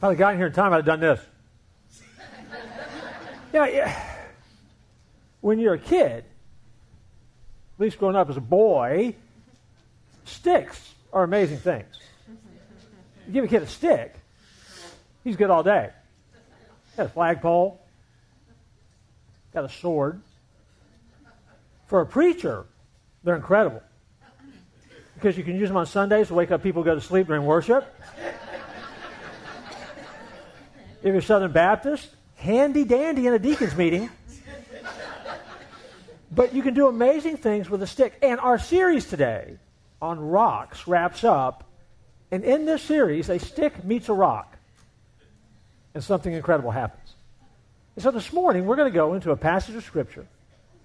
If I'd have gotten here in time, I'd have done this. yeah, yeah. When you're a kid, at least growing up as a boy, sticks are amazing things. You give a kid a stick, he's good all day. Got a flagpole, got a sword. For a preacher, they're incredible. Because you can use them on Sundays to wake up people who go to sleep during worship. If you're Southern Baptist, handy dandy in a deacon's meeting. But you can do amazing things with a stick. And our series today on rocks wraps up. And in this series, a stick meets a rock. And something incredible happens. And so this morning, we're going to go into a passage of Scripture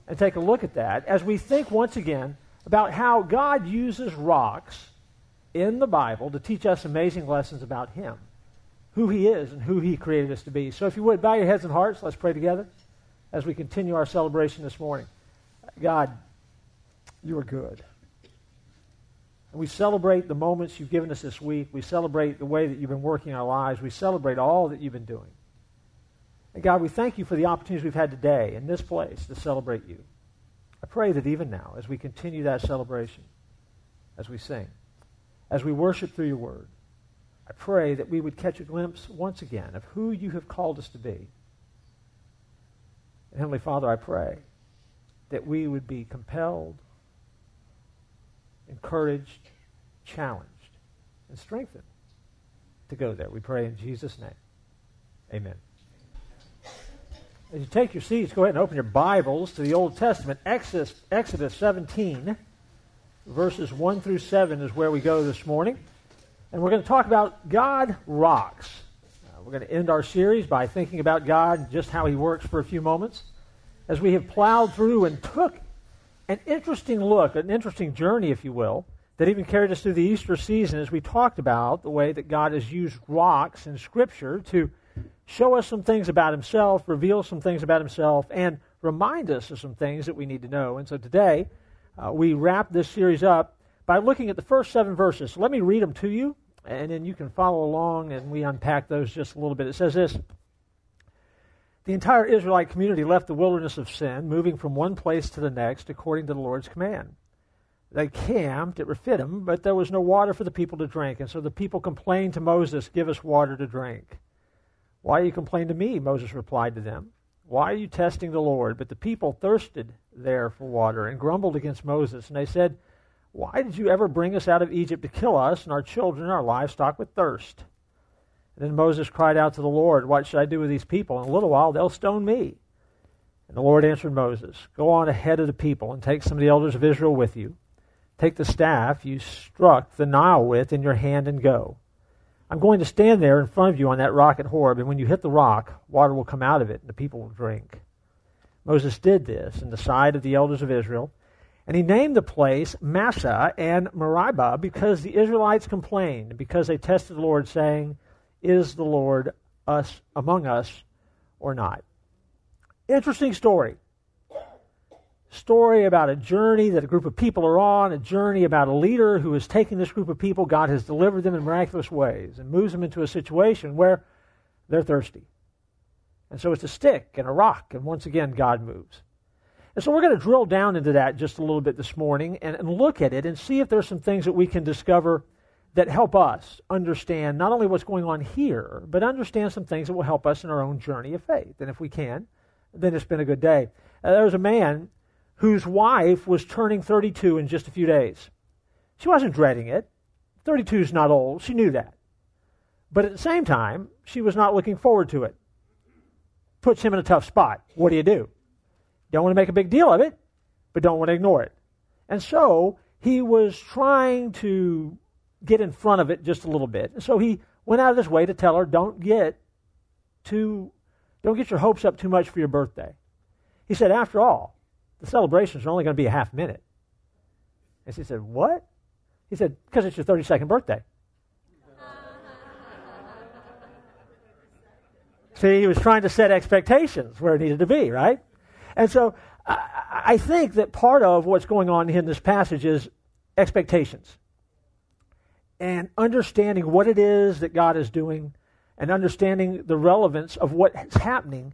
and take a look at that as we think once again about how God uses rocks in the Bible to teach us amazing lessons about Him, who He is, and who He created us to be. So if you would, bow your heads and hearts. Let's pray together as we continue our celebration this morning. God, you are good. And we celebrate the moments you've given us this week. We celebrate the way that you've been working our lives. We celebrate all that you've been doing. And God, we thank you for the opportunities we've had today in this place to celebrate you. I pray that even now, as we continue that celebration, as we sing, as we worship through your word, I pray that we would catch a glimpse once again of who you have called us to be. And Heavenly Father, I pray that we would be compelled, encouraged, challenged, and strengthened to go there. We pray in Jesus' name. Amen. As you take your seats, go ahead and open your Bibles to the Old Testament. Exodus, Exodus 17, verses 1 through 7 is where we go this morning. And we're going to talk about God rocks. Uh, we're going to end our series by thinking about God and just how He works for a few moments. As we have plowed through and took an interesting look, an interesting journey, if you will, that even carried us through the Easter season as we talked about the way that God has used rocks in Scripture to show us some things about himself, reveal some things about himself, and remind us of some things that we need to know. And so today, uh, we wrap this series up by looking at the first seven verses. So let me read them to you, and then you can follow along and we unpack those just a little bit. It says this The entire Israelite community left the wilderness of sin, moving from one place to the next according to the Lord's command. They camped at Rephidim, but there was no water for the people to drink. And so the people complained to Moses, Give us water to drink. Why you complain to me? Moses replied to them. Why are you testing the Lord? But the people thirsted there for water and grumbled against Moses. And they said, Why did you ever bring us out of Egypt to kill us and our children and our livestock with thirst? And then Moses cried out to the Lord, What should I do with these people? In a little while they'll stone me. And the Lord answered Moses, Go on ahead of the people and take some of the elders of Israel with you. Take the staff you struck the Nile with in your hand and go. I'm going to stand there in front of you on that rock at Horeb, and when you hit the rock, water will come out of it, and the people will drink. Moses did this in the sight of the elders of Israel, and he named the place Massah and Meribah because the Israelites complained, because they tested the Lord, saying, Is the Lord us among us or not? Interesting story story about a journey that a group of people are on, a journey about a leader who is taking this group of people. God has delivered them in miraculous ways and moves them into a situation where they're thirsty. And so it's a stick and a rock, and once again, God moves. And so we're going to drill down into that just a little bit this morning and, and look at it and see if there's some things that we can discover that help us understand not only what's going on here, but understand some things that will help us in our own journey of faith. And if we can, then it's been a good day. Uh, there was a man whose wife was turning 32 in just a few days. She wasn't dreading it. 32 is not old. She knew that. But at the same time, she was not looking forward to it. Puts him in a tough spot. What do you do? Don't want to make a big deal of it, but don't want to ignore it. And so he was trying to get in front of it just a little bit. And so he went out of his way to tell her, don't get too, don't get your hopes up too much for your birthday. He said, after all, the celebrations are only going to be a half minute. And she said, What? He said, Because it's your 32nd birthday. See, he was trying to set expectations where it needed to be, right? And so I, think that part of what's going on in this passage is expectations and understanding what it is that God is doing and understanding the relevance of what's happening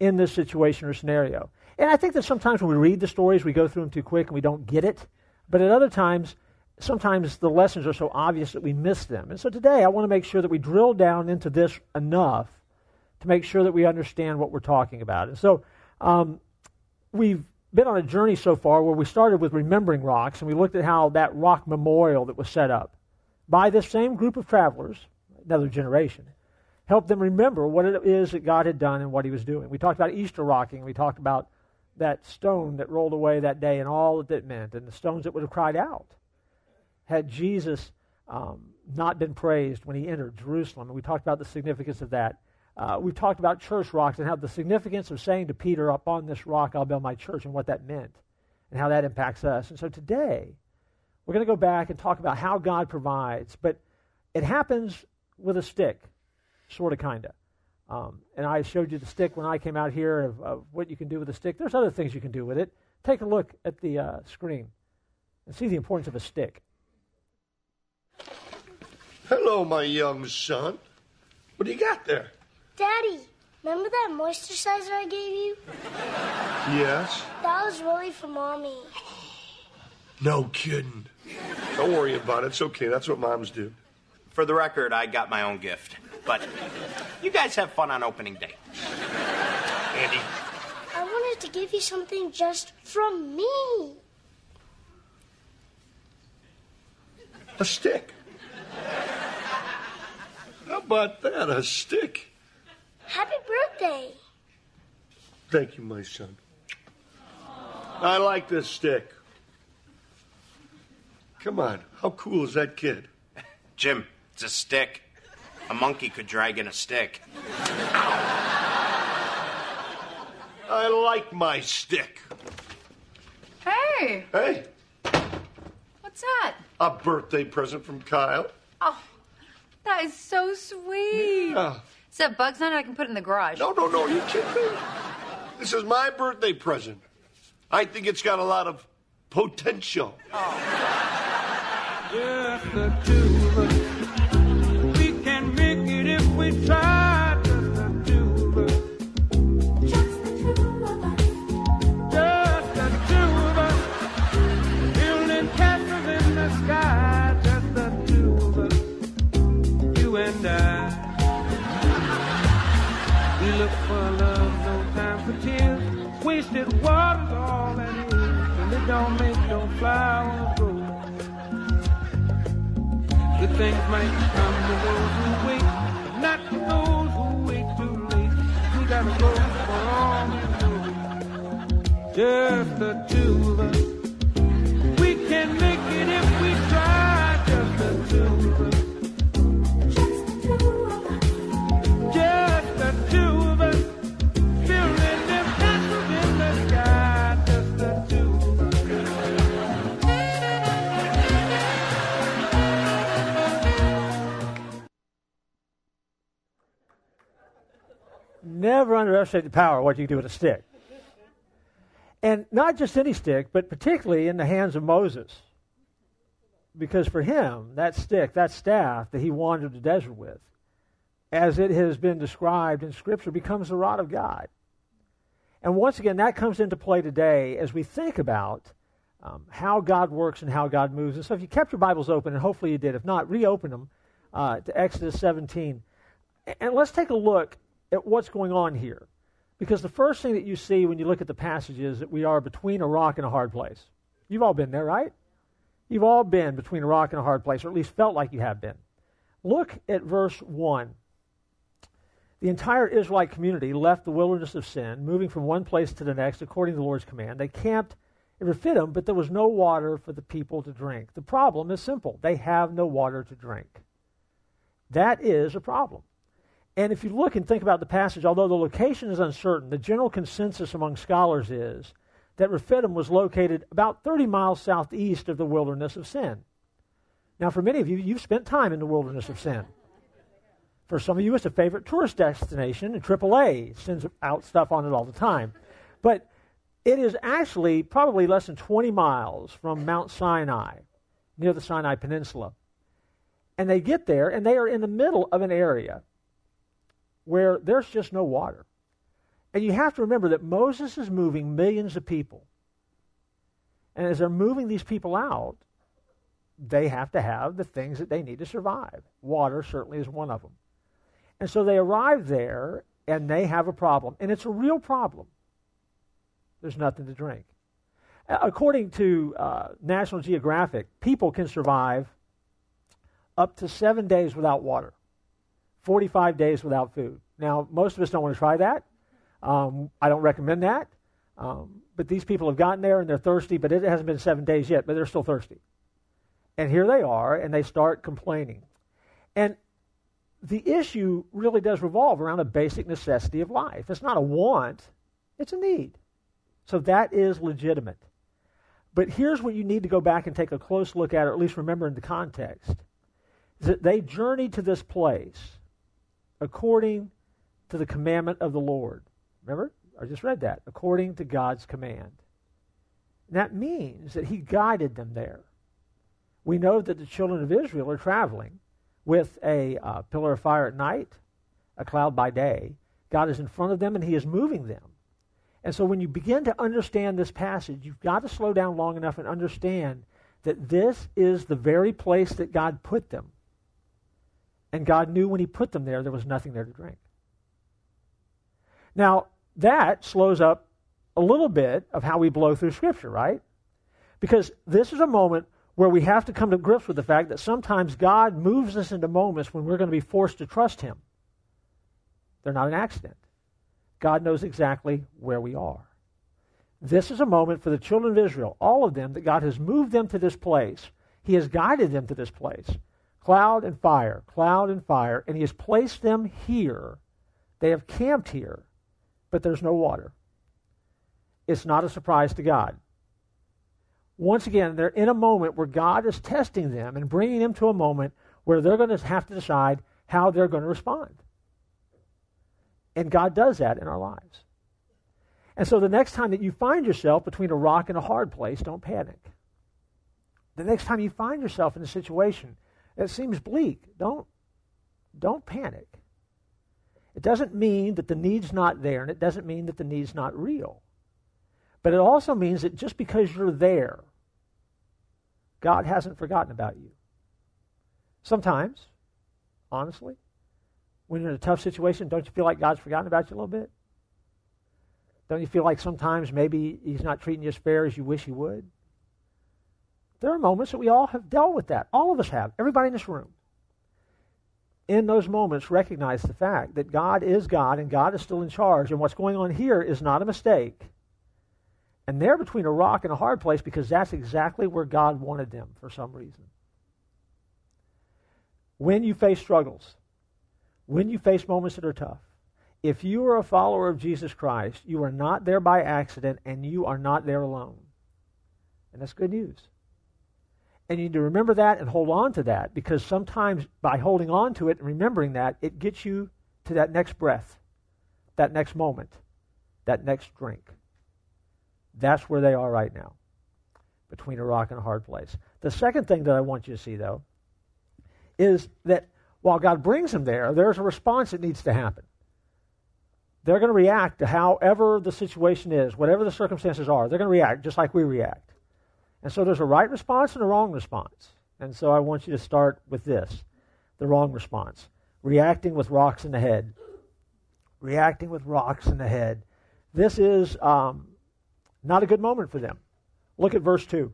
in this situation or scenario. And I think that sometimes when we read the stories, we go through them too quick and we don't get it. But at other times, sometimes the lessons are so obvious that we miss them. And so today, I want to make sure that we drill down into this enough to make sure that we understand what we're talking about. And so um, we've been on a journey so far where we started with remembering rocks, and we looked at how that rock memorial that was set up by this same group of travelers, another generation, helped them remember what it is that God had done and what He was doing. We talked about Easter rocking. We talked about that stone that rolled away that day and all that it meant, and the stones that would have cried out had Jesus um, not been praised when He entered Jerusalem. And we talked about the significance of that. Uh, we've talked about church rocks and how the significance of saying to Peter, Up on this rock I'll build my church, and what that meant, and how that impacts us. And so today, we're going to go back and talk about how God provides, but it happens with a stick, sort of, kind of. Um, and I showed you the stick when I came out here of, of, what you can do with a stick. There's other things you can do with it. Take a look at the uh, screen and see the importance of a stick. Hello, my young son. What do you got there? Daddy, remember that moisturizer I gave you? Yes. That was really for mommy. No kidding. Don't worry about it. It's okay. That's what moms do. For the record, I got my own gift. But you guys have fun on opening day. Andy. I wanted to give you something just from me. A stick. How about that? A stick. Happy birthday. Thank you, my son. I like this stick. Come on. How cool is that kid? Jim, it's a stick. A monkey could drag in a stick. I like my stick. Hey, Hey, what's that? a birthday present from Kyle. Oh, that is so sweet. Yeah. Is that bugs on it I can put in the garage? No, no, no. You kidding me? This is my birthday present. I think it's got a lot of potential. Just the two of us. We can make it if we try. Things might come to those who wait, but not to those who wait too late. We gotta go for all we know. Just the two of us. Never underestimate the power of what you can do with a stick. And not just any stick, but particularly in the hands of Moses. Because for him, that stick, that staff that he wandered the desert with, as it has been described in Scripture, becomes the rod of God. And once again, that comes into play today as we think about um, how God works and how God moves. And so if you kept your Bibles open, and hopefully you did, if not, reopen them uh, to Exodus 17. And let's take a look at what's going on here. Because the first thing that you see when you look at the passage is that we are between a rock and a hard place. You've all been there, right? You've all been between a rock and a hard place, or at least felt like you have been. Look at verse 1. The entire Israelite community left the wilderness of sin, moving from one place to the next according to the Lord's command. They camped at Rephidim, but there was no water for the people to drink. The problem is simple they have no water to drink. That is a problem. And if you look and think about the passage, although the location is uncertain, the general consensus among scholars is that Rephidim was located about 30 miles southeast of the wilderness of sin. Now, for many of you, you've spent time in the wilderness of sin. For some of you, it's a favorite tourist destination, and AAA sends out stuff on it all the time. But it is actually probably less than 20 miles from Mount Sinai, near the Sinai Peninsula. And they get there, and they are in the middle of an area where there's just no water. And you have to remember that Moses is moving millions of people. And as they're moving these people out, they have to have the things that they need to survive. Water certainly is one of them. And so they arrive there and they have a problem. And it's a real problem. There's nothing to drink. According to uh, National Geographic, people can survive up to seven days without water, 45 days without food. Now, most of us don't want to try that. Um, I don't recommend that. Um, but these people have gotten there and they're thirsty, but it hasn't been seven days yet, but they're still thirsty. And here they are, and they start complaining. And the issue really does revolve around a basic necessity of life. It's not a want, it's a need. So that is legitimate. But here's what you need to go back and take a close look at, or at least remember in the context. Is that they journeyed to this place according to the commandment of the Lord. Remember? I just read that. According to God's command. And that means that He guided them there. We know that the children of Israel are traveling with a uh, pillar of fire at night, a cloud by day. God is in front of them and He is moving them. And so when you begin to understand this passage, you've got to slow down long enough and understand that this is the very place that God put them. And God knew when He put them there, there was nothing there to drink. Now, that slows up a little bit of how we blow through Scripture, right? Because this is a moment where we have to come to grips with the fact that sometimes God moves us into moments when we're going to be forced to trust Him. They're not an accident. God knows exactly where we are. This is a moment for the children of Israel, all of them, that God has moved them to this place. He has guided them to this place. Cloud and fire, cloud and fire, and He has placed them here. They have camped here but there's no water. It's not a surprise to God. Once again, they're in a moment where God is testing them and bringing them to a moment where they're going to have to decide how they're going to respond. And God does that in our lives. And so the next time that you find yourself between a rock and a hard place, don't panic. The next time you find yourself in a situation that seems bleak, don't, don't panic. It doesn't mean that the need's not there, and it doesn't mean that the need's not real. But it also means that just because you're there, God hasn't forgotten about you. Sometimes, honestly, when you're in a tough situation, don't you feel like God's forgotten about you a little bit? Don't you feel like sometimes maybe He's not treating you as fair as you wish He would? There are moments that we all have dealt with that. All of us have. Everybody in this room in those moments recognize the fact that God is God and God is still in charge, and what's going on here is not a mistake. And they're between a rock and a hard place because that's exactly where God wanted them for some reason. When you face struggles, when you face moments that are tough, if you are a follower of Jesus Christ, you are not there by accident and you are not there alone. And that's good news. And you need to remember that and hold on to that because sometimes by holding on to it and remembering that, it gets you to that next breath, that next moment, that next drink. That's where they are right now, between a rock and a hard place. The second thing that I want you to see, though, is that while God brings them there, there's a response that needs to happen. They're going to react to however the situation is, whatever the circumstances are. They're going to react just like we react. And so there's a right response and a wrong response. And so I want you to start with this the wrong response reacting with rocks in the head. Reacting with rocks in the head. This is um, not a good moment for them. Look at verse 2.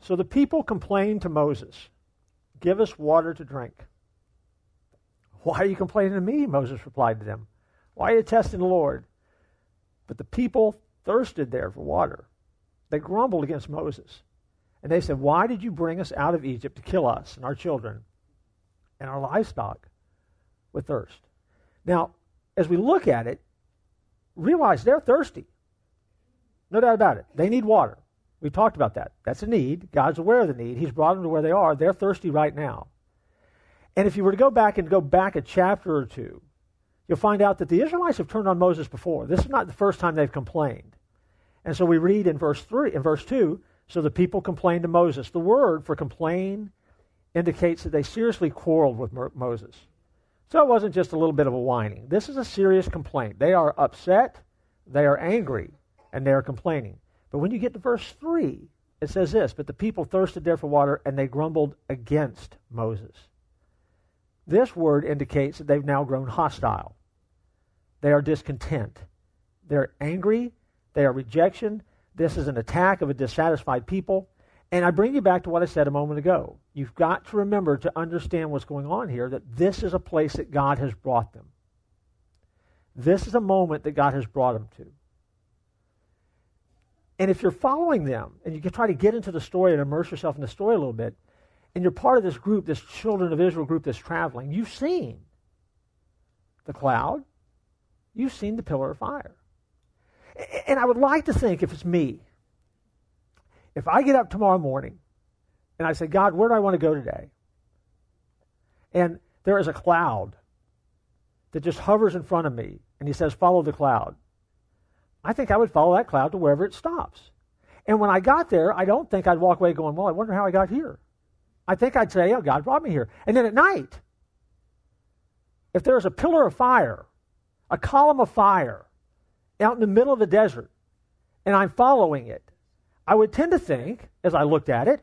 So the people complained to Moses, Give us water to drink. Why are you complaining to me? Moses replied to them. Why are you testing the Lord? But the people thirsted there for water. They grumbled against Moses. And they said, Why did you bring us out of Egypt to kill us and our children and our livestock with thirst? Now, as we look at it, realize they're thirsty. No doubt about it. They need water. We talked about that. That's a need. God's aware of the need. He's brought them to where they are. They're thirsty right now. And if you were to go back and go back a chapter or two, you'll find out that the Israelites have turned on Moses before. This is not the first time they've complained. And so we read in verse 3 in verse 2, so the people complained to Moses. The word for complain indicates that they seriously quarreled with Moses. So it wasn't just a little bit of a whining. This is a serious complaint. They are upset, they are angry, and they are complaining. But when you get to verse 3, it says this But the people thirsted there for water, and they grumbled against Moses. This word indicates that they've now grown hostile. They are discontent. They're angry. They are rejection. This is an attack of a dissatisfied people. And I bring you back to what I said a moment ago. You've got to remember to understand what's going on here that this is a place that God has brought them. This is a moment that God has brought them to. And if you're following them and you can try to get into the story and immerse yourself in the story a little bit, and you're part of this group, this children of Israel group that's traveling, you've seen the cloud, you've seen the pillar of fire. And I would like to think if it's me, if I get up tomorrow morning and I say, God, where do I want to go today? And there is a cloud that just hovers in front of me, and he says, Follow the cloud. I think I would follow that cloud to wherever it stops. And when I got there, I don't think I'd walk away going, Well, I wonder how I got here. I think I'd say, Oh, God brought me here. And then at night, if there's a pillar of fire, a column of fire out in the middle of the desert, and I'm following it, I would tend to think, as I looked at it,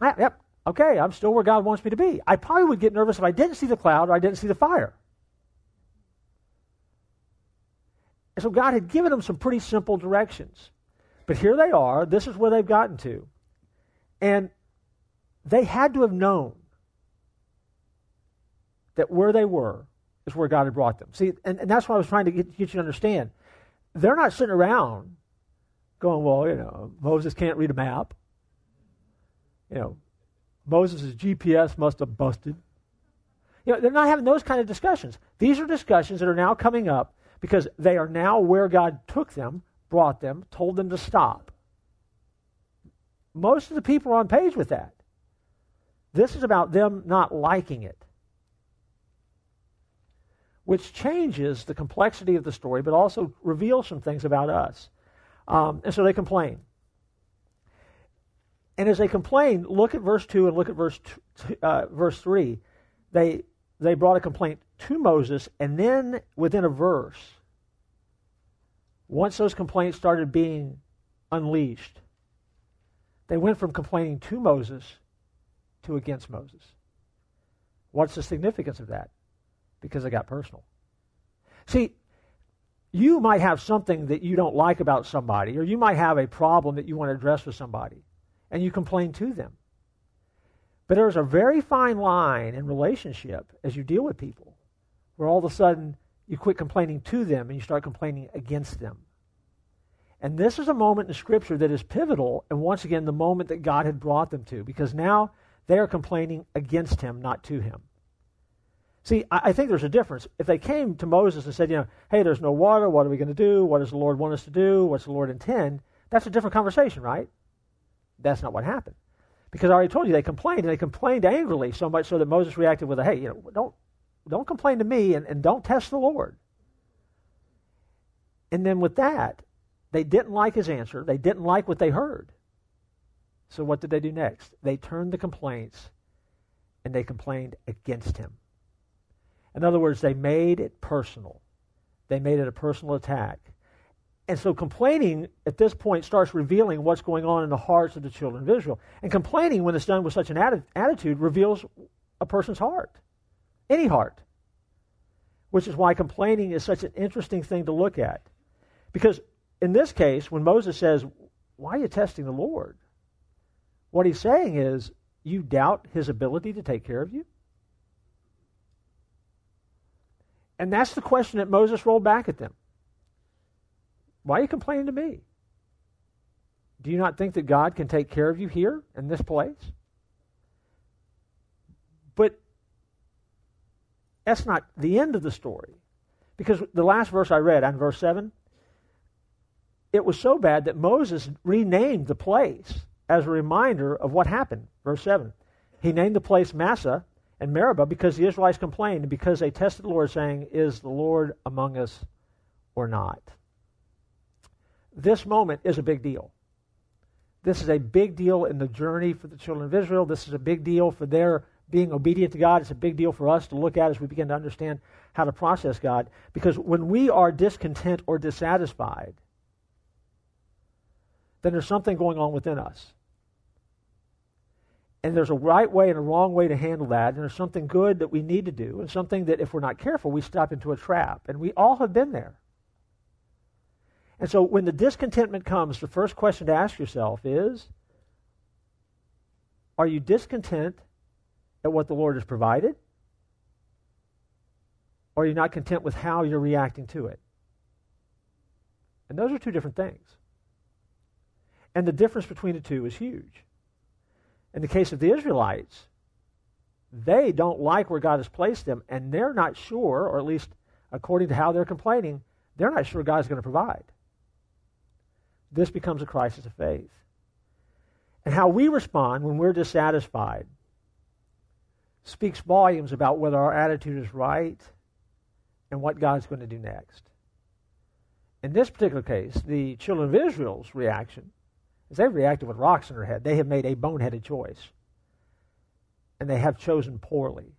ah, yep, okay, I'm still where God wants me to be. I probably would get nervous if I didn't see the cloud or I didn't see the fire. And so God had given them some pretty simple directions. But here they are. This is where they've gotten to. And they had to have known that where they were is where God had brought them. See, and, and that's what I was trying to get, get you to understand. They're not sitting around going, well, you know, Moses can't read a map. You know, Moses' GPS must have busted. You know, they're not having those kind of discussions. These are discussions that are now coming up because they are now where God took them, brought them, told them to stop. Most of the people are on page with that. This is about them not liking it, which changes the complexity of the story, but also reveals some things about us. Um, and so they complain. And as they complain, look at verse 2 and look at verse, two, uh, verse 3. They, they brought a complaint to Moses, and then within a verse, once those complaints started being unleashed, they went from complaining to Moses to against Moses. What's the significance of that? Because it got personal. See, you might have something that you don't like about somebody, or you might have a problem that you want to address with somebody, and you complain to them. But there's a very fine line in relationship as you deal with people where all of a sudden you quit complaining to them and you start complaining against them. And this is a moment in Scripture that is pivotal, and once again, the moment that God had brought them to, because now they are complaining against him, not to him. See, I, I think there's a difference. If they came to Moses and said, you know, hey, there's no water, what are we going to do? What does the Lord want us to do? What's the Lord intend? That's a different conversation, right? That's not what happened. Because I already told you they complained, and they complained angrily, so much so that Moses reacted with a, hey, you know, don't, don't complain to me and, and don't test the Lord. And then with that, they didn't like his answer. They didn't like what they heard. So what did they do next? They turned the complaints and they complained against him. In other words, they made it personal. They made it a personal attack. And so complaining at this point starts revealing what's going on in the hearts of the children of Israel. And complaining, when it's done with such an atti- attitude, reveals a person's heart, any heart. Which is why complaining is such an interesting thing to look at. Because in this case, when Moses says, Why are you testing the Lord? What he's saying is, You doubt his ability to take care of you? And that's the question that Moses rolled back at them. Why are you complaining to me? Do you not think that God can take care of you here in this place? But that's not the end of the story. Because the last verse I read, on verse 7, it was so bad that Moses renamed the place as a reminder of what happened. Verse 7. He named the place Massah and Meribah because the Israelites complained because they tested the Lord, saying, Is the Lord among us or not? This moment is a big deal. This is a big deal in the journey for the children of Israel. This is a big deal for their being obedient to God It's a big deal for us to look at as we begin to understand how to process God. Because when we are discontent or dissatisfied, then there's something going on within us. And there's a right way and a wrong way to handle that. And there's something good that we need to do, and something that, if we're not careful, we step into a trap. And we all have been there. And so when the discontentment comes, the first question to ask yourself is Are you discontent at what the Lord has provided? Or are you not content with how you're reacting to it? And those are two different things. And the difference between the two is huge. In the case of the Israelites, they don't like where God has placed them, and they're not sure, or at least according to how they're complaining, they're not sure God's going to provide this becomes a crisis of faith. And how we respond when we're dissatisfied speaks volumes about whether our attitude is right and what God's going to do next. In this particular case, the children of Israel's reaction is they've reacted with rocks in their head. They have made a boneheaded choice. And they have chosen poorly.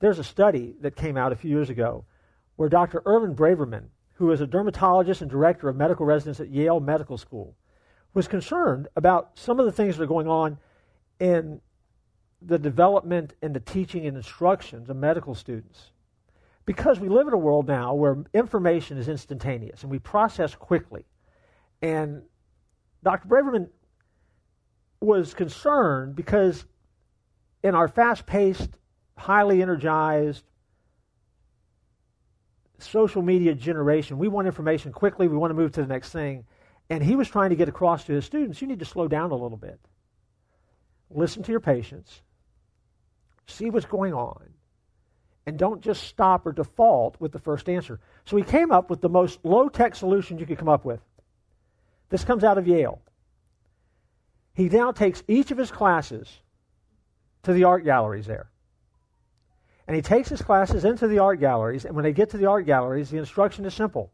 There's a study that came out a few years ago where Dr. Irwin Braverman who is a dermatologist and director of medical residence at Yale Medical School, was concerned about some of the things that are going on in the development and the teaching and instructions of medical students. Because we live in a world now where information is instantaneous and we process quickly. And Dr. Braverman was concerned because in our fast paced, highly energized, social media generation. We want information quickly. We want to move to the next thing. And he was trying to get across to his students you need to slow down a little bit. Listen to your patients. See what's going on. And don't just stop or default with the first answer. So he came up with the most low tech solution you could come up with. This comes out of Yale. He now takes each of his classes to the art galleries there. And he takes his classes into the art galleries, and when they get to the art galleries, the instruction is simple.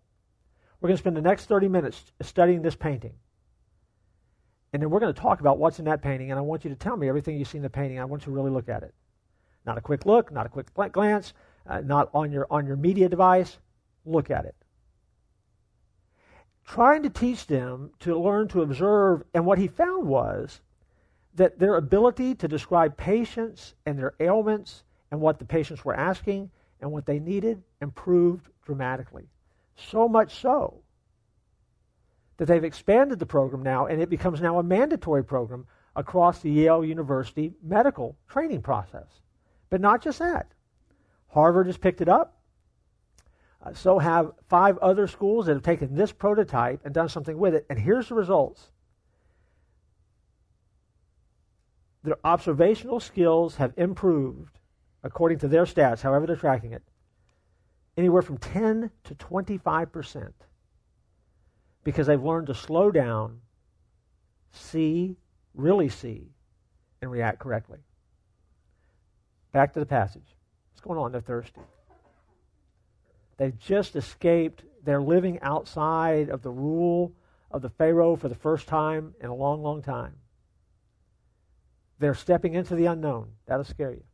We're going to spend the next 30 minutes studying this painting. And then we're going to talk about what's in that painting, and I want you to tell me everything you see in the painting. I want you to really look at it. Not a quick look, not a quick glance, uh, not on your, on your media device. Look at it. Trying to teach them to learn to observe, and what he found was that their ability to describe patients and their ailments and what the patients were asking and what they needed improved dramatically. So much so that they've expanded the program now and it becomes now a mandatory program across the Yale University medical training process. But not just that. Harvard has picked it up. Uh, so have five other schools that have taken this prototype and done something with it. And here's the results. Their observational skills have improved according to their stats, however they're tracking it, anywhere from 10 to 25% because they've learned to slow down, see, really see, and react correctly. Back to the passage. What's going on? They're thirsty. They've just escaped. They're living outside of the rule of the Pharaoh for the first time in a long, long time. They're stepping into the unknown. That'll scare you.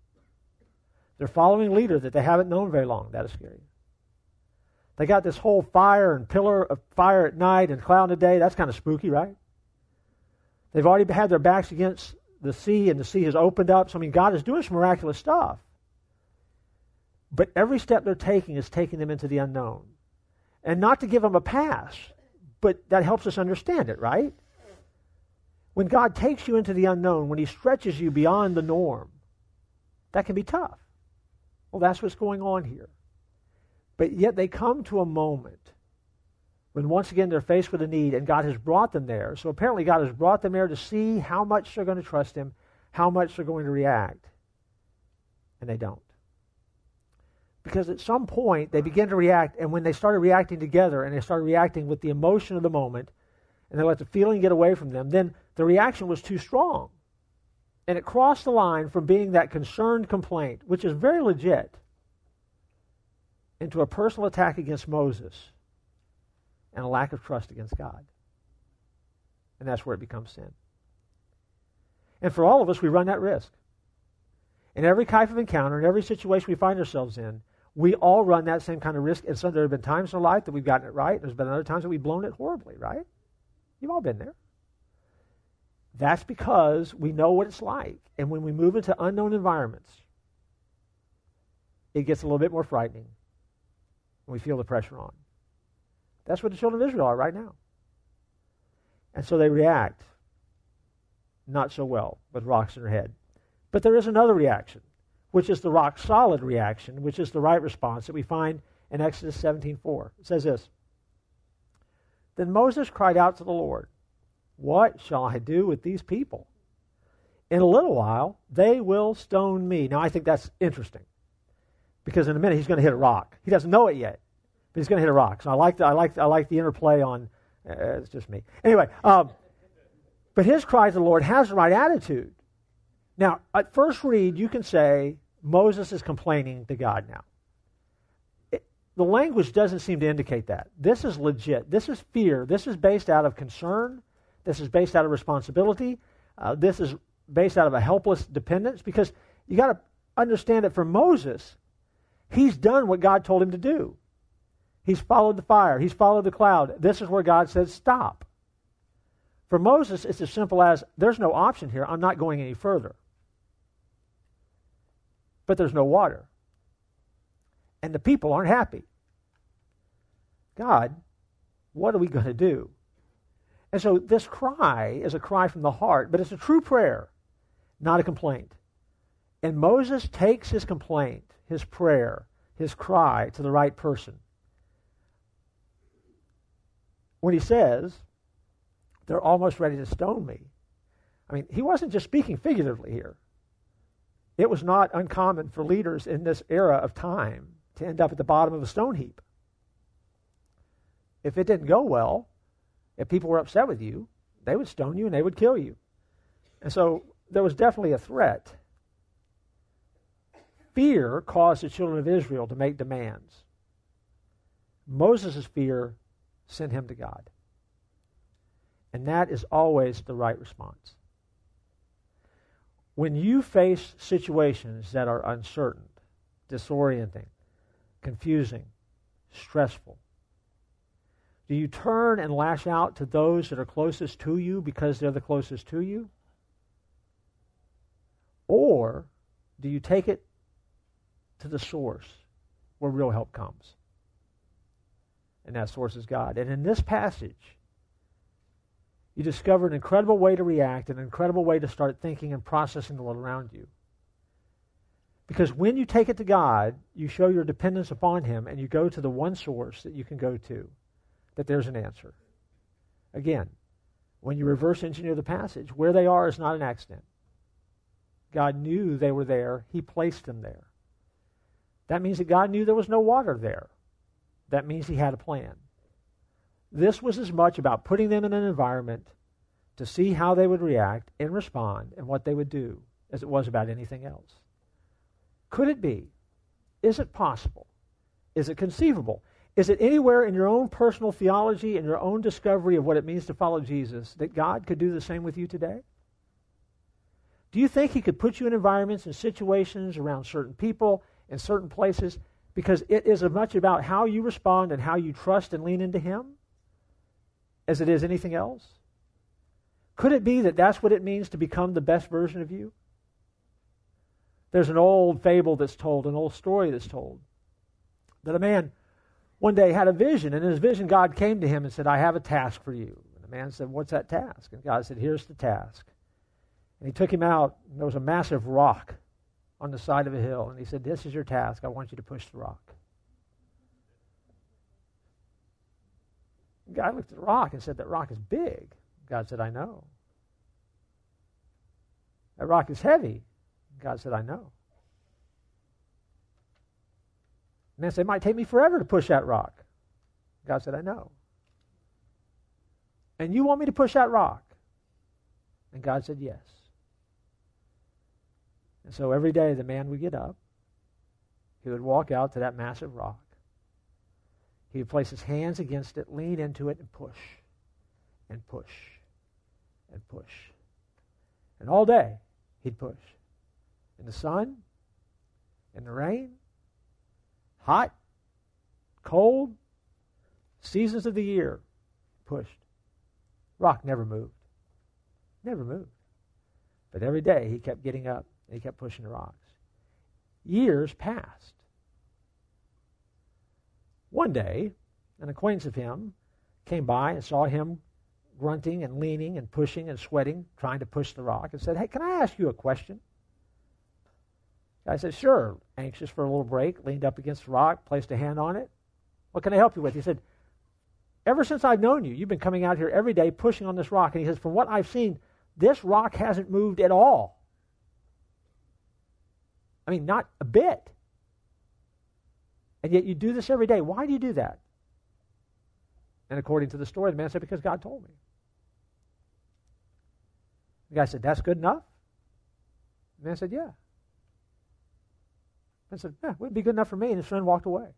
They're following a leader that they haven't known very long. That'll scare you. They got this whole fire and pillar of fire at night and cloud at day. That's kind of spooky, right? They've already had their backs against the sea, and the sea has opened up. So, I mean, God is doing some miraculous stuff. But every step they're taking is taking them into the unknown. And not to give them a pass, but that helps us understand it, right? When God takes you into the unknown, when He stretches you beyond the norm, that can be tough. Well, that's what's going on here. But yet they come to a moment when once again they're faced with a need and God has brought them there. So apparently God has brought them there to see how much they're going to trust Him, how much they're going to react. And they don't. Because at some point they begin to react, and when they started reacting together and they started reacting with the emotion of the moment, and they let the feeling get away from them, then the reaction was too strong. And it crossed the line from being that concerned complaint, which is very legit, into a personal attack against Moses and a lack of trust against God. And that's where it becomes sin. And for all of us, we run that risk. In every type of encounter, in every situation we find ourselves in, we all run that same kind of risk. And so there have been times in our life that we've gotten it right, there's been other times that we've blown it horribly, right? You've all been there. That's because we know what it's like. And when we move into unknown environments, it gets a little bit more frightening. And we feel the pressure on. That's what the children of Israel are right now. And so they react not so well with rocks in their head. But there is another reaction, which is the rock solid reaction, which is the right response that we find in Exodus 17:4. It says this: Then Moses cried out to the Lord, "What shall I do with these people? In a little while they will stone me." Now I think that's interesting. Because in a minute he's going to hit a rock. He doesn't know it yet, but he's going to hit a rock. So I like the, I like I like the interplay on uh, it's just me. Anyway, um, but his cry to the Lord has the right attitude. Now, at first read, you can say Moses is complaining to God now. It, the language doesn't seem to indicate that. This is legit. This is fear. This is based out of concern. This is based out of responsibility. Uh, this is based out of a helpless dependence because you got to understand that for Moses, he's done what God told him to do. He's followed the fire, he's followed the cloud. This is where God says, stop. For Moses, it's as simple as there's no option here. I'm not going any further. But there's no water. And the people aren't happy. God, what are we going to do? And so this cry is a cry from the heart, but it's a true prayer, not a complaint. And Moses takes his complaint, his prayer, his cry to the right person when he says, they're almost ready to stone me. I mean, he wasn't just speaking figuratively here. It was not uncommon for leaders in this era of time to end up at the bottom of a stone heap. If it didn't go well, if people were upset with you, they would stone you and they would kill you. And so there was definitely a threat. Fear caused the children of Israel to make demands. Moses' fear sent him to God. And that is always the right response. When you face situations that are uncertain, disorienting, confusing, stressful, do you turn and lash out to those that are closest to you because they're the closest to you? Or do you take it to the source where real help comes? and that source is God. And in this passage, you discover an incredible way to react, an incredible way to start thinking and processing the world around you. Because when you take it to God, you show your dependence upon Him and you go to the one source that you can go to, that there's an answer. Again, when you reverse engineer the passage, where they are is not an accident. God knew they were there, He placed them there. That means that God knew there was no water there that means he had a plan. This was as much about putting them in an environment to see how they would react and respond and what they would do as it was about anything else. Could it be? Is it possible? Is it conceivable? Is it anywhere in your own personal theology and your own discovery of what it means to follow Jesus that God could do the same with you today? Do you think He could put you in environments and situations around certain people in certain places because it is as much about how you respond and how you trust and lean into Him as it is anything else? Could it be that that's what it means to become the best version of you? There's an old fable that's told, an old story that's told, that a man one day had a vision, and in his vision, God came to him and said, I have a task for you. And the man said, What's that task? And God said, Here's the task. And he took him out, and there was a massive rock on the side of a hill. And he said, This is your task. I want you to push the rock. God looked at the rock and said, That rock is big. God said, I know. That rock is heavy. God said, I know. Man said, It might take me forever to push that rock. God said, I know. And you want me to push that rock? And God said, Yes. And so every day the man would get up, he would walk out to that massive rock. He would place his hands against it, lean into it, and push, and push, and push. And all day he'd push. In the sun, in the rain, hot, cold, seasons of the year, pushed. Rock never moved. Never moved. But every day he kept getting up and he kept pushing the rocks. Years passed. One day, an acquaintance of him came by and saw him grunting and leaning and pushing and sweating, trying to push the rock, and said, Hey, can I ask you a question? I said, Sure. Anxious for a little break, leaned up against the rock, placed a hand on it. What can I help you with? He said, Ever since I've known you, you've been coming out here every day pushing on this rock. And he says, From what I've seen, this rock hasn't moved at all. I mean, not a bit. And yet you do this every day. Why do you do that? And according to the story, the man said, Because God told me. The guy said, That's good enough? The man said, Yeah. The man said, Yeah, wouldn't be good enough for me. And his friend walked away.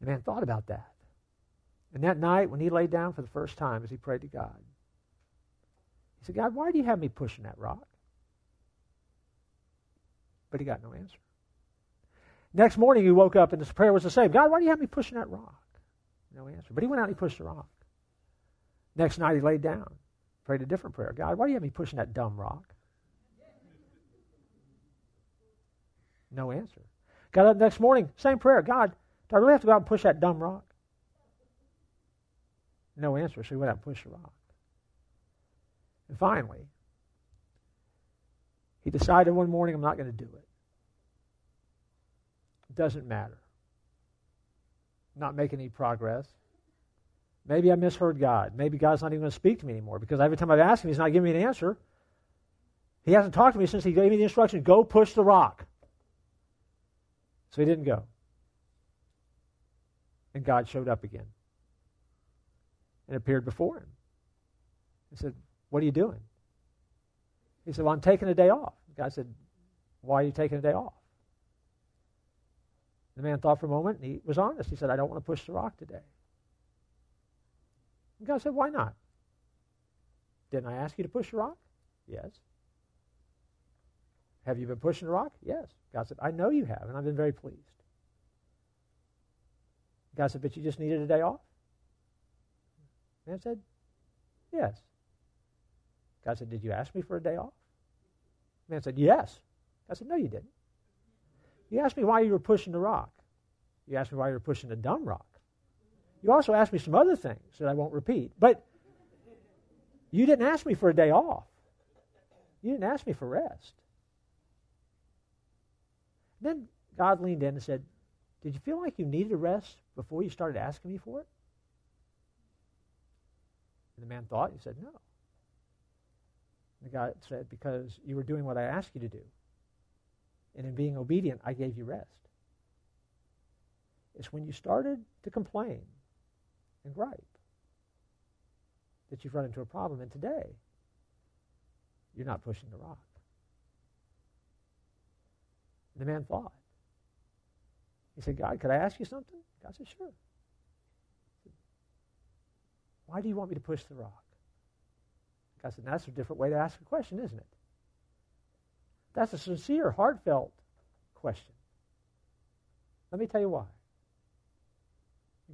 The man thought about that. And that night, when he laid down for the first time as he prayed to God, he said, God, why do you have me pushing that rock? But he got no answer. Next morning, he woke up and his prayer was the same God, why do you have me pushing that rock? No answer. But he went out and he pushed the rock. Next night, he laid down, prayed a different prayer God, why do you have me pushing that dumb rock? No answer. Got up next morning, same prayer God, do I really have to go out and push that dumb rock? No answer, so he went out and pushed the rock. And finally, he decided one morning, I'm not going to do it. Doesn't matter. Not making any progress. Maybe I misheard God. Maybe God's not even going to speak to me anymore because every time I've asked him, he's not giving me an answer. He hasn't talked to me since he gave me the instruction go push the rock. So he didn't go. And God showed up again and appeared before him. He said, What are you doing? He said, Well, I'm taking a day off. God said, Why are you taking a day off? The man thought for a moment and he was honest. He said, I don't want to push the rock today. And God said, Why not? Didn't I ask you to push the rock? Yes. Have you been pushing the rock? Yes. God said, I know you have, and I've been very pleased. God said, But you just needed a day off? Man said, Yes. God said, Did you ask me for a day off? Man said, Yes. I said, No, you didn't. You asked me why you were pushing the rock. You asked me why you were pushing the dumb rock. You also asked me some other things that I won't repeat. But you didn't ask me for a day off. You didn't ask me for rest. Then God leaned in and said, Did you feel like you needed a rest before you started asking me for it? And the man thought, he said, No. And God said, Because you were doing what I asked you to do. And in being obedient, I gave you rest. It's when you started to complain and gripe that you've run into a problem. And today, you're not pushing the rock. And the man thought. He said, God, could I ask you something? God said, Sure. Why do you want me to push the rock? God said, That's a different way to ask a question, isn't it? That's a sincere, heartfelt question. Let me tell you why.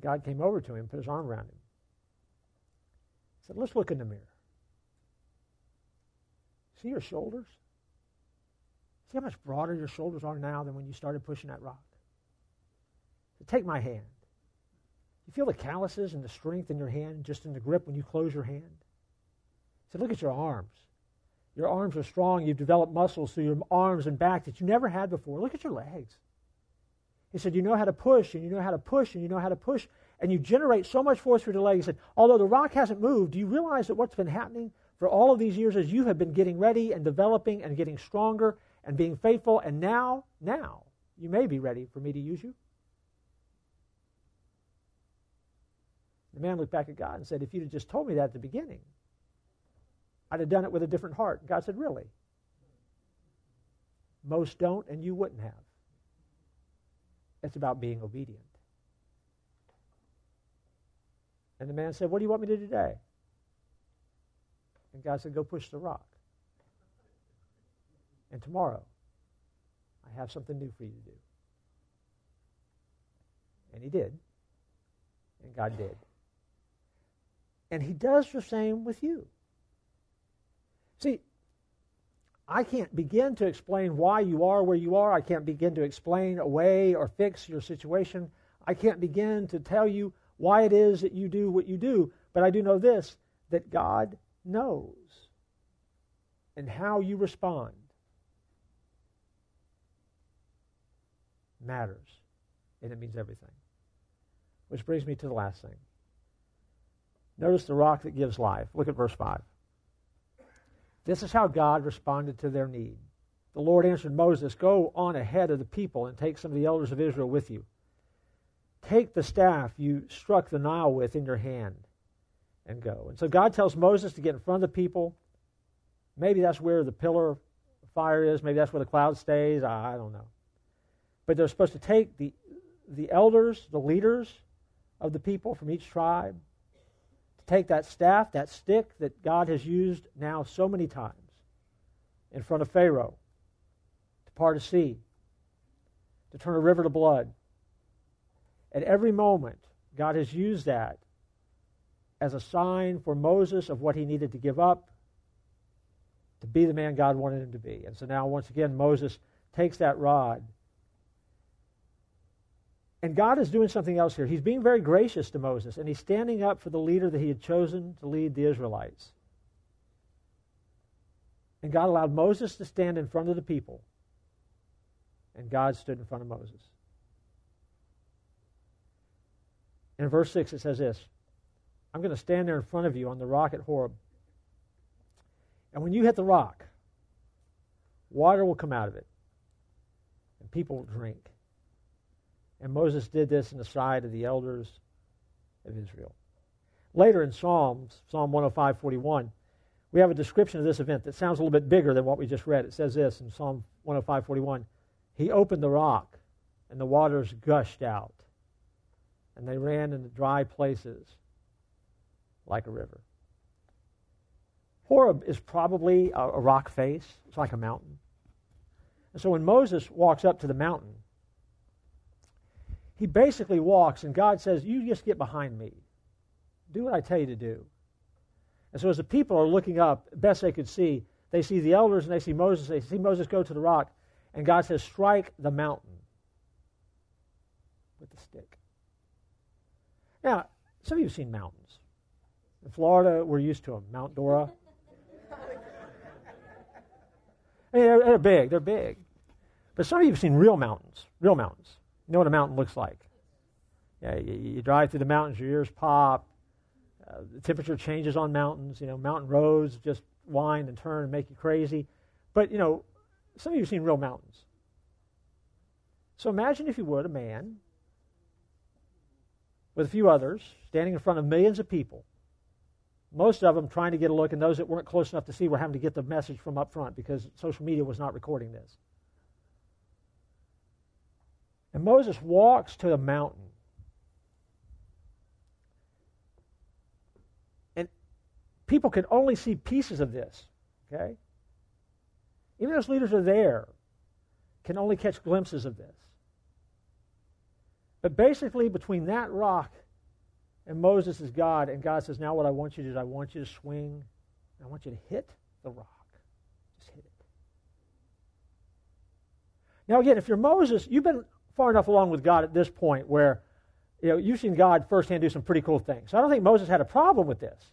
God came over to him, put his arm around him. He said, Let's look in the mirror. See your shoulders? See how much broader your shoulders are now than when you started pushing that rock? So take my hand. You feel the calluses and the strength in your hand, just in the grip when you close your hand? He said, Look at your arms. Your arms are strong. You've developed muscles through your arms and back that you never had before. Look at your legs. He said, You know how to push, and you know how to push, and you know how to push, and you generate so much force through the leg. He said, Although the rock hasn't moved, do you realize that what's been happening for all of these years is you have been getting ready and developing and getting stronger and being faithful, and now, now, you may be ready for me to use you? The man looked back at God and said, If you'd have just told me that at the beginning, I'd have done it with a different heart. God said, Really? Most don't, and you wouldn't have. It's about being obedient. And the man said, What do you want me to do today? And God said, Go push the rock. And tomorrow, I have something new for you to do. And he did. And God did. And he does the same with you. See, I can't begin to explain why you are where you are. I can't begin to explain away or fix your situation. I can't begin to tell you why it is that you do what you do. But I do know this that God knows. And how you respond matters. And it means everything. Which brings me to the last thing. Notice the rock that gives life. Look at verse 5. This is how God responded to their need. The Lord answered Moses, Go on ahead of the people and take some of the elders of Israel with you. Take the staff you struck the Nile with in your hand and go. And so God tells Moses to get in front of the people. Maybe that's where the pillar of fire is. Maybe that's where the cloud stays. I don't know. But they're supposed to take the, the elders, the leaders of the people from each tribe, take that staff, that stick that God has used now so many times in front of Pharaoh to part a sea, to turn a river to blood. At every moment, God has used that as a sign for Moses of what he needed to give up to be the man God wanted him to be. And so now, once again, Moses takes that rod and God is doing something else here. He's being very gracious to Moses, and he's standing up for the leader that he had chosen to lead the Israelites. And God allowed Moses to stand in front of the people, and God stood in front of Moses. In verse 6, it says this I'm going to stand there in front of you on the rock at Horeb. And when you hit the rock, water will come out of it, and people will drink. And Moses did this in the sight of the elders of Israel. Later in Psalms, Psalm 105 41, we have a description of this event that sounds a little bit bigger than what we just read. It says this in Psalm 105 41 He opened the rock, and the waters gushed out, and they ran in the dry places like a river. Horeb is probably a, a rock face, it's like a mountain. And so when Moses walks up to the mountain, he basically walks, and God says, You just get behind me. Do what I tell you to do. And so, as the people are looking up, best they could see, they see the elders and they see Moses. They see Moses go to the rock, and God says, Strike the mountain with the stick. Now, some of you have seen mountains. In Florida, we're used to them. Mount Dora. I mean, they're, they're big. They're big. But some of you have seen real mountains. Real mountains. You know what a mountain looks like. Yeah, you, you drive through the mountains, your ears pop. Uh, the temperature changes on mountains. You know, mountain roads just wind and turn and make you crazy. But, you know, some of you have seen real mountains. So imagine, if you would, a man with a few others standing in front of millions of people. Most of them trying to get a look, and those that weren't close enough to see were having to get the message from up front because social media was not recording this. And Moses walks to the mountain. And people can only see pieces of this, okay? Even those leaders are there, can only catch glimpses of this. But basically, between that rock and Moses is God, and God says, Now what I want you to do is I want you to swing, I want you to hit the rock. Just hit it. Now, again, if you're Moses, you've been far enough along with God at this point where you know, you've seen God firsthand do some pretty cool things. So I don't think Moses had a problem with this.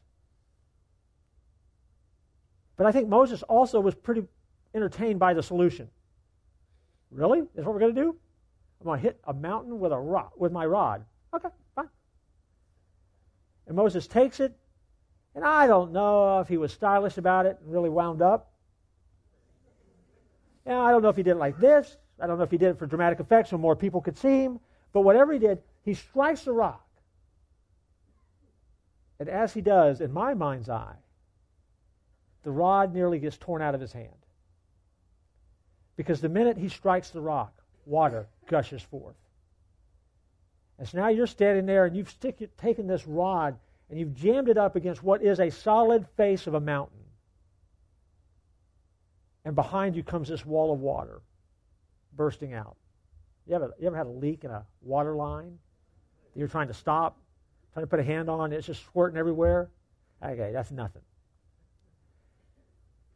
But I think Moses also was pretty entertained by the solution. Really? Is what we're going to do? I'm going to hit a mountain with a rod, with my rod. Okay, fine. And Moses takes it, and I don't know if he was stylish about it and really wound up. And I don't know if he did it like this I don't know if he did it for dramatic effect so more people could see him, but whatever he did, he strikes the rock. And as he does, in my mind's eye, the rod nearly gets torn out of his hand. Because the minute he strikes the rock, water gushes forth. And so now you're standing there and you've stick, taken this rod and you've jammed it up against what is a solid face of a mountain. And behind you comes this wall of water bursting out. You ever, you ever had a leak in a water line that you're trying to stop, trying to put a hand on, it's just squirting everywhere? Okay, that's nothing.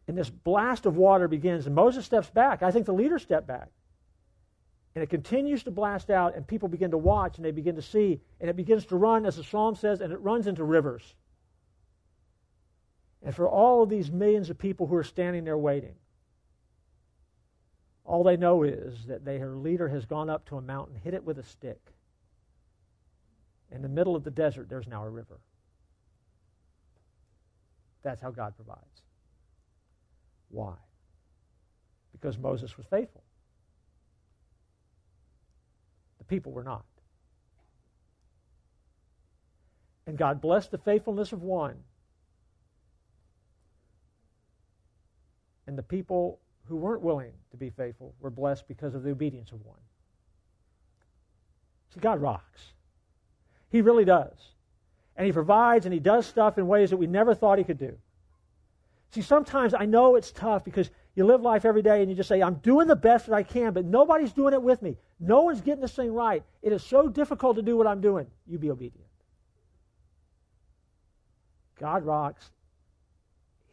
And this blast of water begins, and Moses steps back. I think the leaders step back. And it continues to blast out, and people begin to watch, and they begin to see, and it begins to run, as the psalm says, and it runs into rivers. And for all of these millions of people who are standing there waiting, all they know is that their leader has gone up to a mountain, hit it with a stick. In the middle of the desert, there's now a river. That's how God provides. Why? Because Moses was faithful. The people were not. And God blessed the faithfulness of one. And the people who weren't willing to be faithful were blessed because of the obedience of one. See, God rocks. He really does. And He provides and He does stuff in ways that we never thought He could do. See, sometimes I know it's tough because you live life every day and you just say, I'm doing the best that I can, but nobody's doing it with me. No one's getting this thing right. It is so difficult to do what I'm doing. You be obedient. God rocks.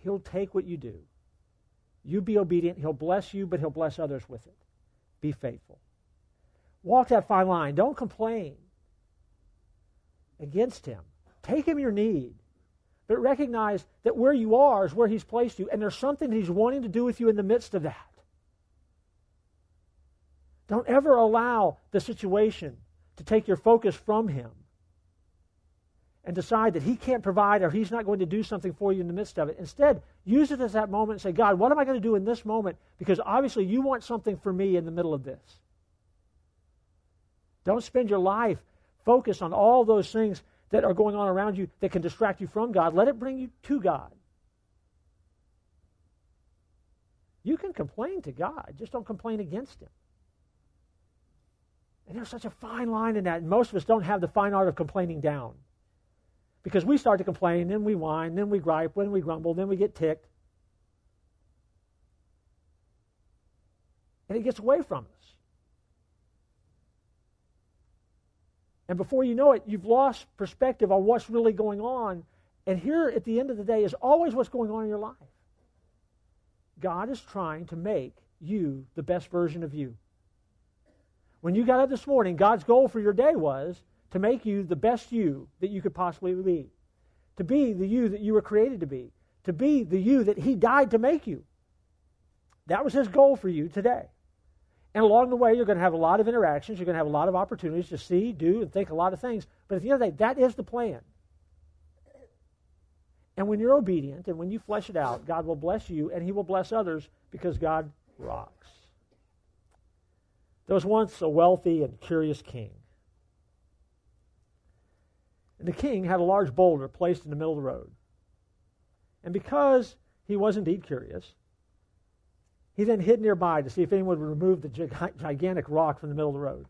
He'll take what you do. You be obedient. He'll bless you, but he'll bless others with it. Be faithful. Walk that fine line. Don't complain against him. Take him your need. But recognize that where you are is where He's placed you, and there's something He's wanting to do with you in the midst of that. Don't ever allow the situation to take your focus from Him and decide that He can't provide or He's not going to do something for you in the midst of it. Instead, use it as that moment and say, God, what am I going to do in this moment? Because obviously you want something for me in the middle of this. Don't spend your life focused on all those things that are going on around you that can distract you from God, let it bring you to God. You can complain to God, just don't complain against Him. And there's such a fine line in that. And most of us don't have the fine art of complaining down. Because we start to complain, then we whine, then we gripe, then we grumble, then we get ticked. And it gets away from us. And before you know it, you've lost perspective on what's really going on. And here at the end of the day is always what's going on in your life. God is trying to make you the best version of you. When you got up this morning, God's goal for your day was to make you the best you that you could possibly be. To be the you that you were created to be. To be the you that He died to make you. That was His goal for you today. And along the way, you're going to have a lot of interactions. You're going to have a lot of opportunities to see, do, and think a lot of things. But at the end of the day, that is the plan. And when you're obedient and when you flesh it out, God will bless you and He will bless others because God rocks. There was once a wealthy and curious king. The king had a large boulder placed in the middle of the road. And because he was indeed curious, he then hid nearby to see if anyone would remove the gigantic rock from the middle of the road.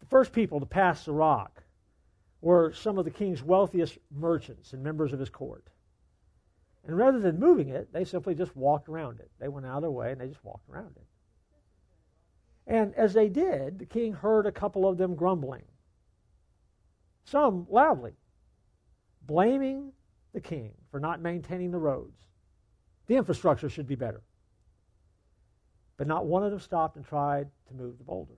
The first people to pass the rock were some of the king's wealthiest merchants and members of his court. And rather than moving it, they simply just walked around it. They went out of their way and they just walked around it. And as they did, the king heard a couple of them grumbling, some loudly, blaming the king for not maintaining the roads. The infrastructure should be better. But not one of them stopped and tried to move the boulder.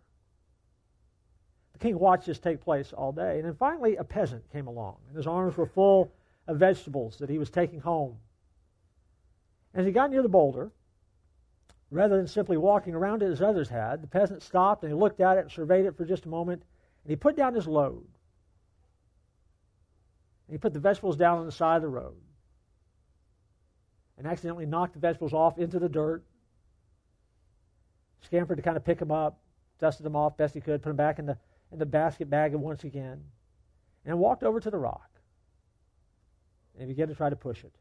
The king watched this take place all day, and then finally a peasant came along, and his arms were full of vegetables that he was taking home. As he got near the boulder, rather than simply walking around it as others had, the peasant stopped and he looked at it and surveyed it for just a moment, and he put down his load. And he put the vegetables down on the side of the road and accidentally knocked the vegetables off into the dirt scampered to kind of pick them up, dusted them off best he could, put them back in the, in the basket bag once again, and walked over to the rock. And began to try to push it.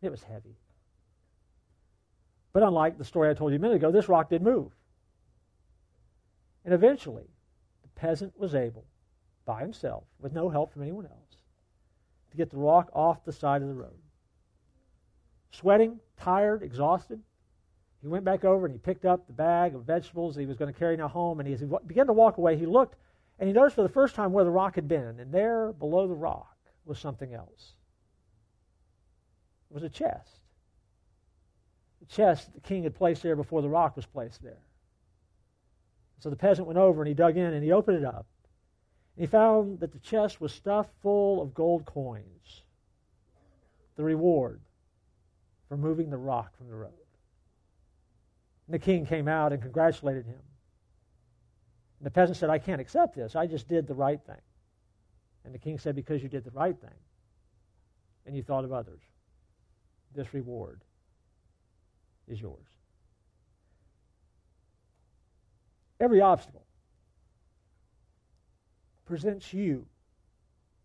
It was heavy. But unlike the story I told you a minute ago, this rock did move. And eventually, the peasant was able, by himself, with no help from anyone else, to get the rock off the side of the road. Sweating, tired, exhausted, he went back over and he picked up the bag of vegetables he was going to carry now home. And as he began to walk away, he looked and he noticed for the first time where the rock had been. And there, below the rock, was something else. It was a chest. The chest the king had placed there before the rock was placed there. So the peasant went over and he dug in and he opened it up. And he found that the chest was stuffed full of gold coins, the reward for moving the rock from the road. And the king came out and congratulated him. And the peasant said, I can't accept this. I just did the right thing. And the king said, Because you did the right thing and you thought of others, this reward is yours. Every obstacle presents you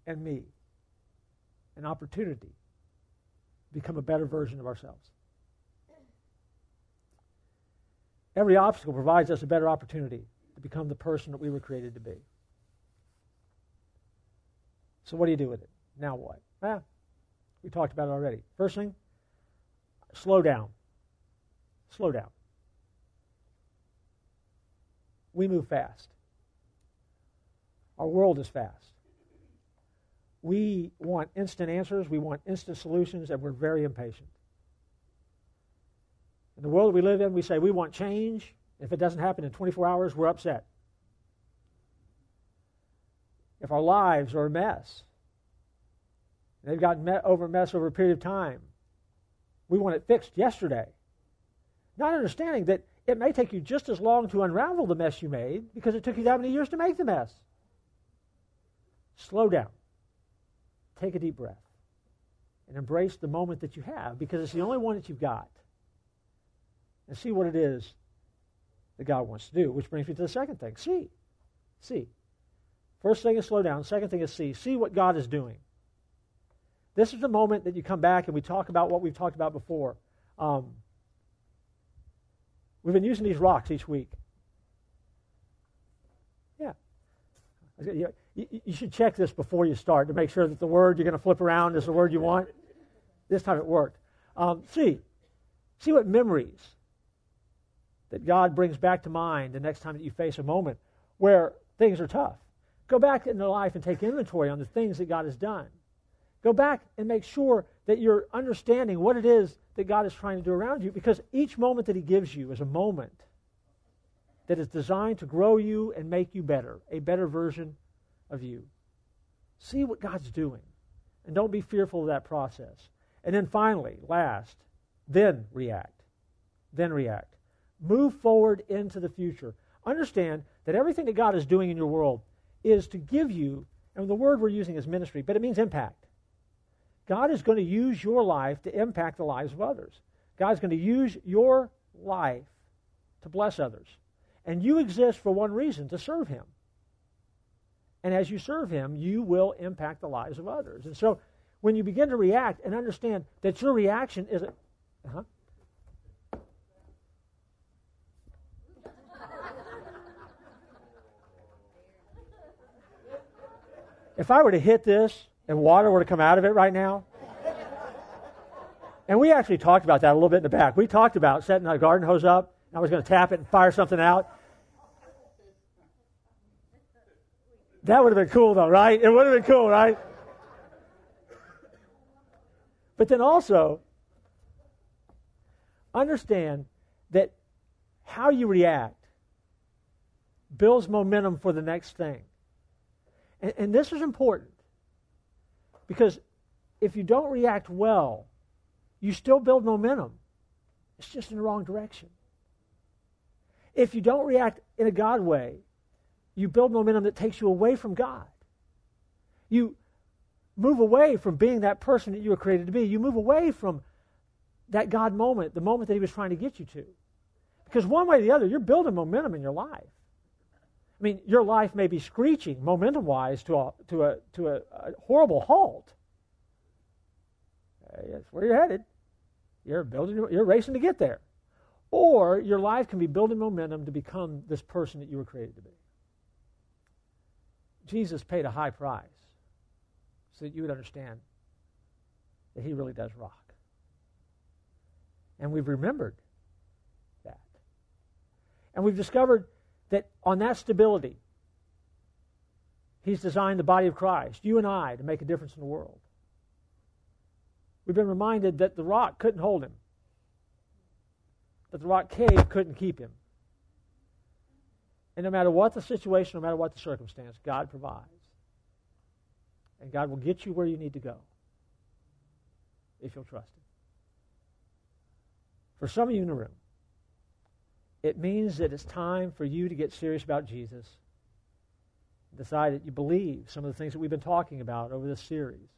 and me an opportunity to become a better version of ourselves. Every obstacle provides us a better opportunity to become the person that we were created to be. So, what do you do with it? Now, what? Well, we talked about it already. First thing, slow down. Slow down. We move fast. Our world is fast. We want instant answers, we want instant solutions, and we're very impatient. In the world we live in, we say we want change. If it doesn't happen in 24 hours, we're upset. If our lives are a mess, they've gotten over a mess over a period of time, we want it fixed yesterday. Not understanding that it may take you just as long to unravel the mess you made because it took you that many years to make the mess. Slow down. Take a deep breath. And embrace the moment that you have because it's the only one that you've got. And see what it is that God wants to do. Which brings me to the second thing see. See. First thing is slow down. Second thing is see. See what God is doing. This is the moment that you come back and we talk about what we've talked about before. Um, we've been using these rocks each week. Yeah. You, you should check this before you start to make sure that the word you're going to flip around is the word you want. This time it worked. Um, see. See what memories that God brings back to mind the next time that you face a moment where things are tough. Go back into life and take inventory on the things that God has done. Go back and make sure that you're understanding what it is that God is trying to do around you because each moment that He gives you is a moment that is designed to grow you and make you better, a better version of you. See what God's doing and don't be fearful of that process. And then finally, last, then react. Then react. Move forward into the future. Understand that everything that God is doing in your world is to give you, and the word we're using is ministry, but it means impact. God is going to use your life to impact the lives of others. God's going to use your life to bless others. And you exist for one reason to serve Him. And as you serve Him, you will impact the lives of others. And so when you begin to react and understand that your reaction is. A, huh? if I were to hit this and water were to come out of it right now, and we actually talked about that a little bit in the back. We talked about setting a garden hose up. I was going to tap it and fire something out. That would have been cool, though, right? It would have been cool, right? But then also, understand that how you react builds momentum for the next thing. And, and this is important because if you don't react well, you still build momentum. It's just in the wrong direction. If you don't react in a God way, you build momentum that takes you away from God. You move away from being that person that you were created to be. You move away from that God moment, the moment that He was trying to get you to. Because one way or the other, you're building momentum in your life. I mean, your life may be screeching momentum wise to a, to a, to a, a horrible halt. Uh, That's where you're headed. You're building, you're racing to get there. Or your life can be building momentum to become this person that you were created to be. Jesus paid a high price so that you would understand that he really does rock. And we've remembered that. And we've discovered that on that stability, He's designed the body of Christ, you and I, to make a difference in the world. We've been reminded that the rock couldn't hold him, that the rock cave couldn't keep him. And no matter what the situation, no matter what the circumstance, God provides. And God will get you where you need to go if you'll trust Him. For some of you in the room, it means that it's time for you to get serious about Jesus. Decide that you believe some of the things that we've been talking about over this series.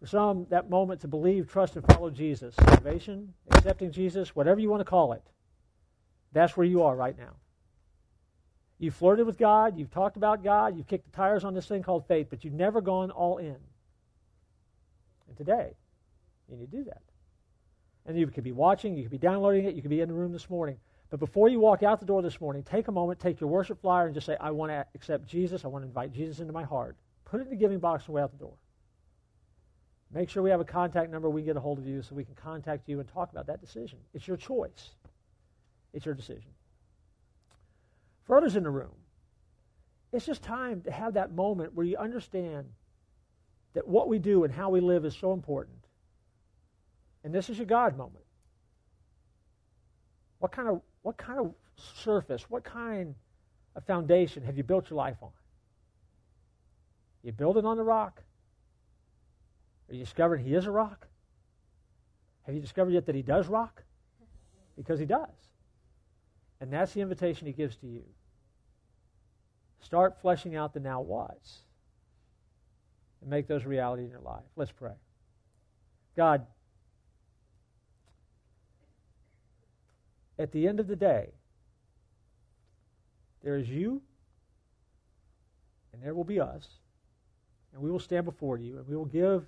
For some, that moment to believe, trust, and follow Jesus, salvation, accepting Jesus, whatever you want to call it, that's where you are right now. You've flirted with God, you've talked about God, you've kicked the tires on this thing called faith, but you've never gone all in. And today, you need to do that. And you could be watching, you could be downloading it, you could be in the room this morning. But before you walk out the door this morning, take a moment, take your worship flyer, and just say, I want to accept Jesus. I want to invite Jesus into my heart. Put it in the giving box and way out the door. Make sure we have a contact number we can get a hold of you so we can contact you and talk about that decision. It's your choice, it's your decision. For others in the room, it's just time to have that moment where you understand that what we do and how we live is so important. And this is your God moment. What kind of what kind of surface, what kind of foundation have you built your life on? You build it on the rock? Have you discovered he is a rock? Have you discovered yet that he does rock? Because he does. And that's the invitation he gives to you. Start fleshing out the now whats and make those reality in your life. Let's pray. God, at the end of the day, there is you, and there will be us, and we will stand before you, and we will give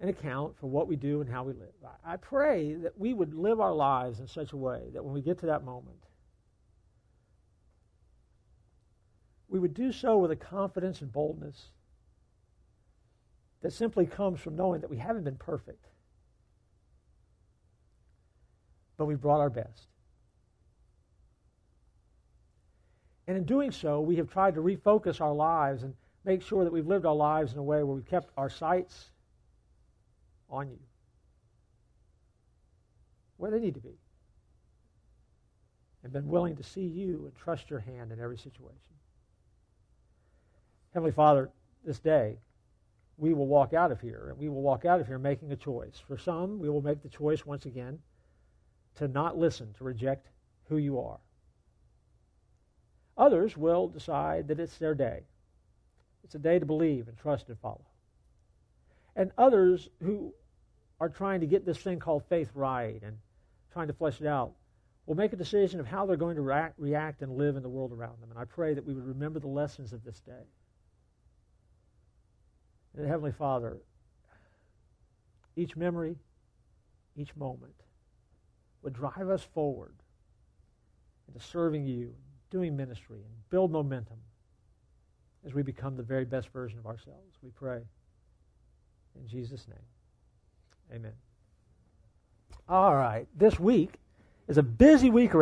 an account for what we do and how we live. I pray that we would live our lives in such a way that when we get to that moment, we would do so with a confidence and boldness that simply comes from knowing that we haven't been perfect, but we've brought our best. And in doing so, we have tried to refocus our lives and make sure that we've lived our lives in a way where we've kept our sights on you, where they need to be, and been willing to see you and trust your hand in every situation. Heavenly Father, this day, we will walk out of here, and we will walk out of here making a choice. For some, we will make the choice once again to not listen, to reject who you are. Others will decide that it's their day. It's a day to believe and trust and follow. And others who are trying to get this thing called faith right and trying to flesh it out will make a decision of how they're going to react, and live in the world around them. And I pray that we would remember the lessons of this day. And Heavenly Father, each memory, each moment would drive us forward into serving you, doing ministry, and build momentum as we become the very best version of ourselves. We pray in Jesus' name. Amen. All right. This week is a busy week